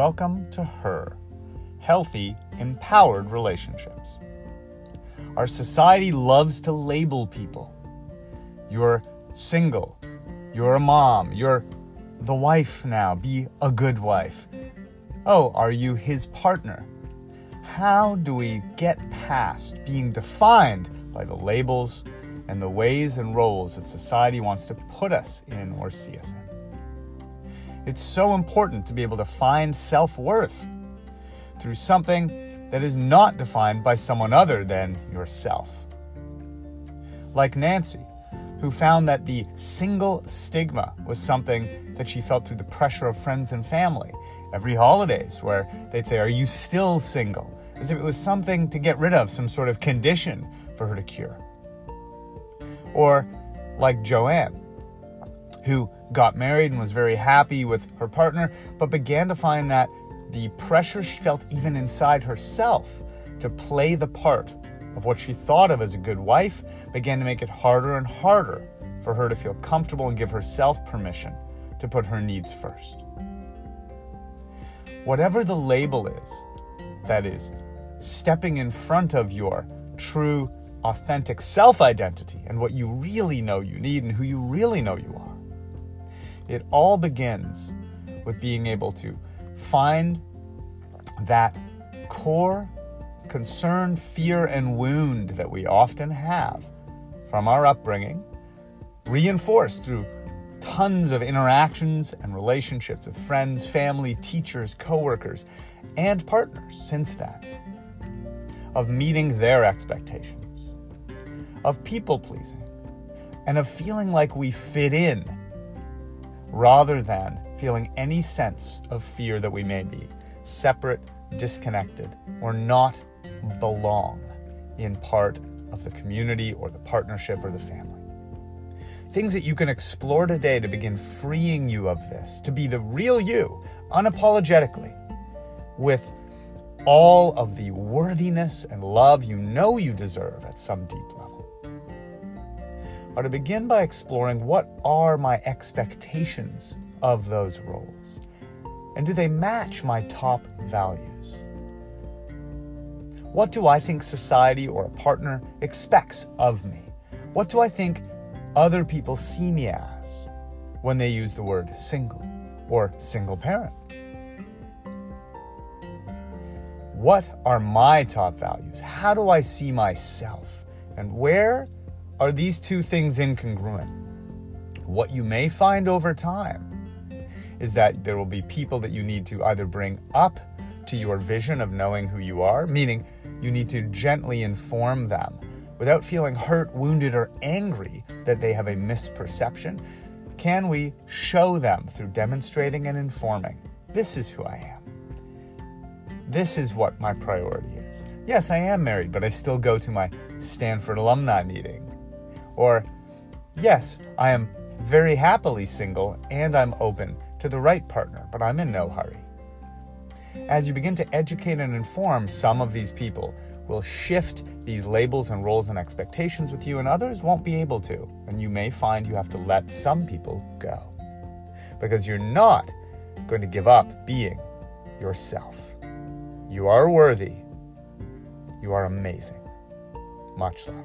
welcome to Her Healthy, Empowered Relationships. Our society loves to label people. You're single, you're a mom, you're the wife now, be a good wife. Oh, are you his partner? How do we get past being defined by the labels and the ways and roles that society wants to put us in or see us in? It's so important to be able to find self worth through something that is not defined by someone other than yourself. Like Nancy, who found that the single stigma was something that she felt through the pressure of friends and family. Every holidays, where they'd say, Are you still single? As if it was something to get rid of, some sort of condition for her to cure. Or like Joanne, who got married and was very happy with her partner, but began to find that the pressure she felt even inside herself to play the part of what she thought of as a good wife began to make it harder and harder for her to feel comfortable and give herself permission to put her needs first. Whatever the label is, that is, stepping in front of your true, authentic self identity and what you really know you need and who you really know you are. It all begins with being able to find that core concern, fear, and wound that we often have from our upbringing, reinforced through tons of interactions and relationships with friends, family, teachers, coworkers, and partners since that, of meeting their expectations, of people pleasing, and of feeling like we fit in rather than feeling any sense of fear that we may be separate, disconnected, or not belong in part of the community or the partnership or the family. Things that you can explore today to begin freeing you of this, to be the real you, unapologetically, with all of the worthiness and love you know you deserve at some deep level. Are to begin by exploring what are my expectations of those roles? And do they match my top values? What do I think society or a partner expects of me? What do I think other people see me as when they use the word single or single parent? What are my top values? How do I see myself? And where are these two things incongruent? What you may find over time is that there will be people that you need to either bring up to your vision of knowing who you are, meaning you need to gently inform them without feeling hurt, wounded, or angry that they have a misperception. Can we show them through demonstrating and informing this is who I am? This is what my priority is. Yes, I am married, but I still go to my Stanford alumni meeting. Or, yes, I am very happily single and I'm open to the right partner, but I'm in no hurry. As you begin to educate and inform, some of these people will shift these labels and roles and expectations with you, and others won't be able to. And you may find you have to let some people go because you're not going to give up being yourself. You are worthy. You are amazing. Much love.